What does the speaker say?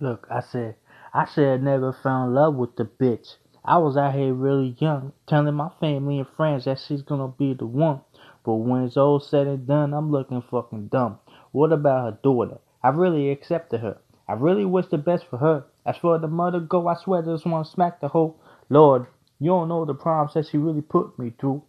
Look, I said, I should have never fell in love with the bitch. I was out here really young, telling my family and friends that she's gonna be the one. But when it's all said and done, I'm looking fucking dumb. What about her daughter? I really accepted her. I really wish the best for her. As for the mother go, I swear I just want to smack the whole Lord. You don't know the problems that she really put me through.